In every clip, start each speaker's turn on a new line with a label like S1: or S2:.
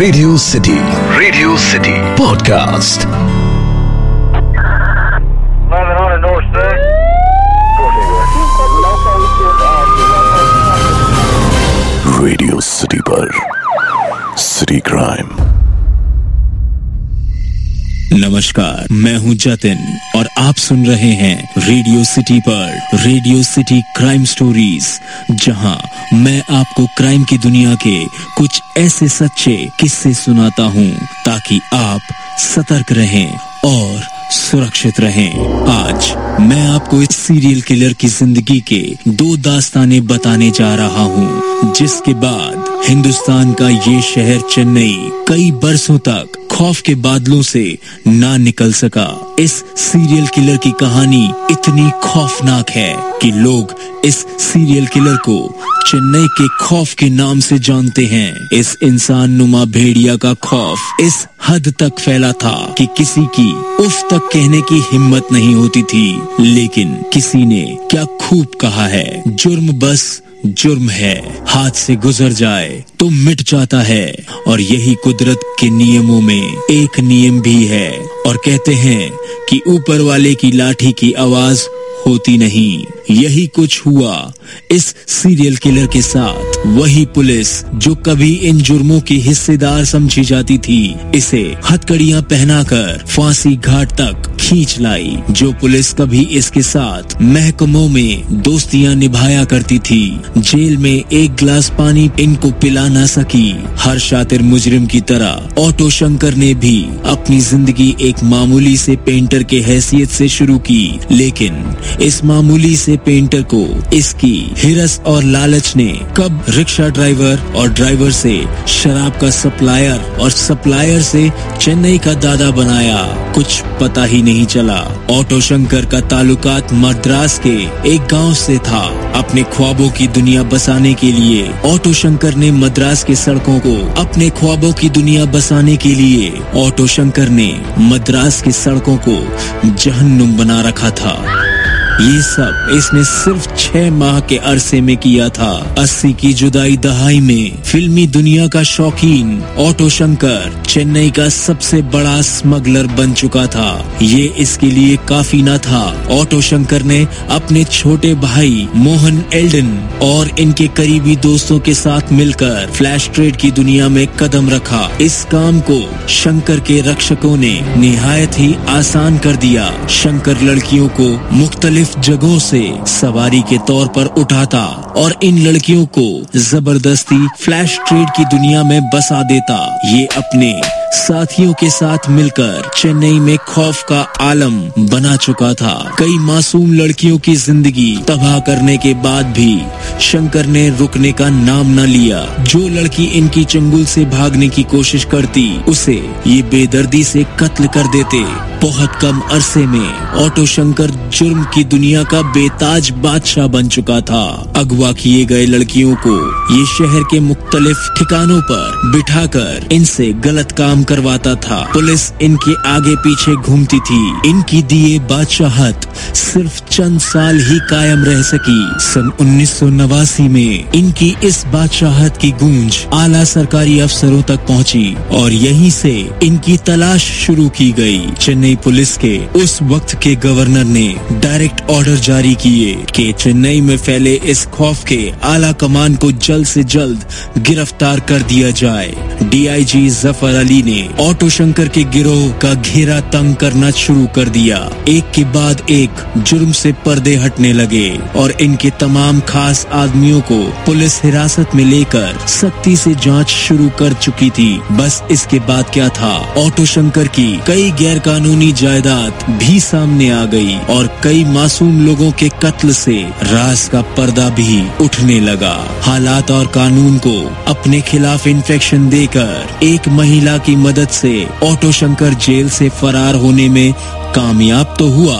S1: Radio city radio city podcast
S2: Landing on the north side.
S1: Radio city पर city crime
S3: नमस्कार, मैं हूँ जतिन और आप सुन रहे हैं रेडियो सिटी पर रेडियो सिटी क्राइम स्टोरीज, जहाँ मैं आपको क्राइम की दुनिया के कुछ ऐसे सच्चे किस्से सुनाता हूँ ताकि आप सतर्क रहें और सुरक्षित रहें। आज मैं आपको इस सीरियल किलर की ज़िंदगी के दो दास्तानें बताने जा रहा हूँ, जिसके बाद हिंदुस्तान का ये शहर चेन्नई कई बरसों तक खौफ के बादलों से ना निकल सका। इस सीरियल किलर की कहानी इतनी खौफनाक है कि लोग इस सीरियल किलर को चेन्नई के खौफ के नाम से जानते हैं। इस इंसान नुमा भेड़िया का खौफ इस हद तक फैला था कि किसी की उफ तक कहने की हिम्मत नहीं होती थी। लेकिन किसी ने क्या खूब कहा है, जुर्म बस जुर्म है। हाथ से गुजर जाए तो मिट जाता है। और यही कुदरत के नियमों में एक नियम भी है। और कहते हैं कि ऊपर वाले की लाठी की आवाज़ होती नहीं। यही कुछ हुआ इस सीरियल किलर के साथ। वही पुलिस जो कभी इन जुर्मों की हिस्सेदार समझी जाती थी, इसे हथकड़ियाँ पहनाकर फांसी घाट तक खींच लाई, जो पुलिस कभी इसके साथ महकमों में दोस्तियाँ निभाया करती थी। जेल में एक गिलास पानी इनको पिला ना सकी। हर शातिर मुजरिम की तरह, ऑटो शंकर ने भी अपनी ज़िंदगी एक मामूली से पेंटर के हैसियत से शुरू की। लेकिन इस मामूली से पेंटर को इसकी हिरस और लालच ने कब रिक्शा ड्राइवर और ड्राइवर से, शराब का सप्लायर और सप्लायर से चेन्नई का दादा बनाया, कुछ पता ही नहीं चला। ऑटो शंकर का ताल्लुकात मद्रास के एक गाँव से था। अपने ख्वाबों की दुनिया बसाने के लिए ऑटो शंकर ने मद्रास के सड़कों को अपने ख्वाबों की दुनिया बसाने के लिए ऑटो शंकर ने मद्रास की सड़कों को जहन्नुम बना रखा था। ये सब इसने सिर्फ़ छह माह के अरसे में किया था। अस्सी की जुदाई दहाई में फिल्मी दुनिया का शौकीन ऑटो शंकर चेन्नई का सबसे बड़ा स्मगलर बन चुका था। ये इसके लिए काफ़ी न था। ऑटो शंकर ने अपने छोटे भाई मोहन एल्डन और इनके करीबी दोस्तों के साथ मिलकर फ्लैश ट्रेड की दुनिया में कदम रखा। इस काम को शंकर के रक्षकों ने निहायत ही आसान कर दिया। शंकर लड़कियों को मुख्तलिफ़ जगहों से सवारी के तौर पर उठाता और इन लड़कियों को ज़बरदस्ती फ्लैश ट्रेड की दुनिया में बसा देता। ये अपने साथियों के साथ मिलकर चेन्नई में खौफ का आलम बना चुका था। कई मासूम लड़कियों की ज़िंदगी तबाह करने के बाद भी शंकर ने रुकने का नाम न लिया। जो लड़की इनकी चंगुल से भागने की कोशिश करती, उसे ये बेदर्दी से कत्ल कर देते। बहुत कम अरसे में ऑटो शंकर जुर्म की दुनिया का बेताज बादशाह बन चुका था। अगवा किए गए लड़कियों को ये शहर के मुख्तलिफ़ ठिकानों पर बिठाकर इनसे गलत काम करवाता था। पुलिस इनके आगे पीछे घूमती थी। इनकी दिए बादशाहत सिर्फ़ चंद साल ही कायम रह सकी। सन उन्नीस सौ नवासी में इनकी इस बादशाहत की गूंज आला सरकारी अफसरों तक पहुँची और यहीं से इनकी तलाश शुरू की गई। चेन्नई पुलिस के उस वक्त के गवर्नर ने डायरेक्ट ऑर्डर जारी किए कि चेन्नई में फैले इस खौफ के आला कमान को जल्द से जल्द गिरफ़्तार कर दिया जाए। डीआईजी ज़फ़र अली ने ऑटो शंकर के गिरोह का घेरा तंग करना शुरू कर दिया। एक के बाद एक जुर्म से पर्दे हटने लगे और इनके तमाम खास आदमियों को पुलिस हिरासत में लेकर सख्ती से जाँच शुरू कर चुकी थी। बस इसके बाद क्या था? ऑटो शंकर की कई गैर कानूनी जायदाद भी सामने आ गई और कई मासूम लोगों के कत्ल से रास का पर्दा भी उठने लगा। हालात और कानून को अपने खिलाफ इन्फेक्शन देकर एक महिला की मदद से ऑटो शंकर जेल से फरार होने में कामयाब तो हुआ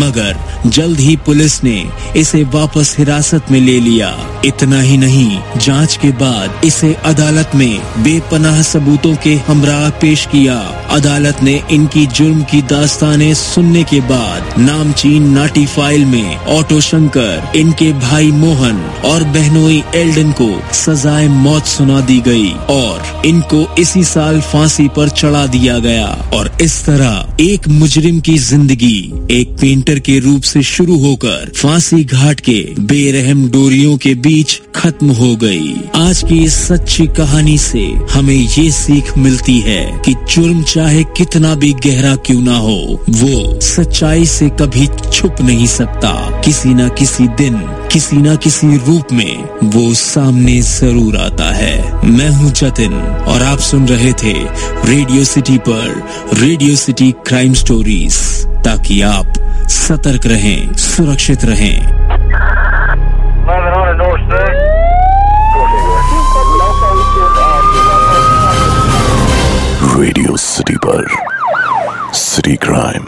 S3: मगर जल्द ही पुलिस ने इसे वापस हिरासत में ले लिया। इतना ही नहीं, जाँच के बाद इसे अदालत में बेपनाह सबूतों के हमरा पेश किया। अदालत ने इनकी जुर्म की दास्तानें सुनने के बाद नामचीन नाटी फ़ाइल में ऑटो शंकर, इनके भाई मोहन और बहनोई एल्डन को सजाए मौत सुना दी गई और इनको इसी साल फांसी पर चढ़ा दिया गया। और इस तरह एक मुजरिम की ज़िंदगी, एक पेंटर के रूप से शुरू होकर फांसी घाट के बेरहम डोरियों के बीच खत्म हो गई। आज की इस सच्ची कहानी से हमें ये सीख मिलती है कि जुर्म चाहे कितना भी गहरा क्यों ना हो, वो सच्चाई से कभी छुप नहीं सकता। किसी न किसी दिन, किसी न किसी रूप में वो सामने ज़रूर आता है। मैं हूँ जतिन और आप सुन रहे थे रेडियो सिटी पर रेडियो सिटी क्राइम स्टोरीज। ताकि आप सतर्क रहें सुरक्षित रहें
S2: 11 on the north side.
S1: Radio city पर सिटी क्राइम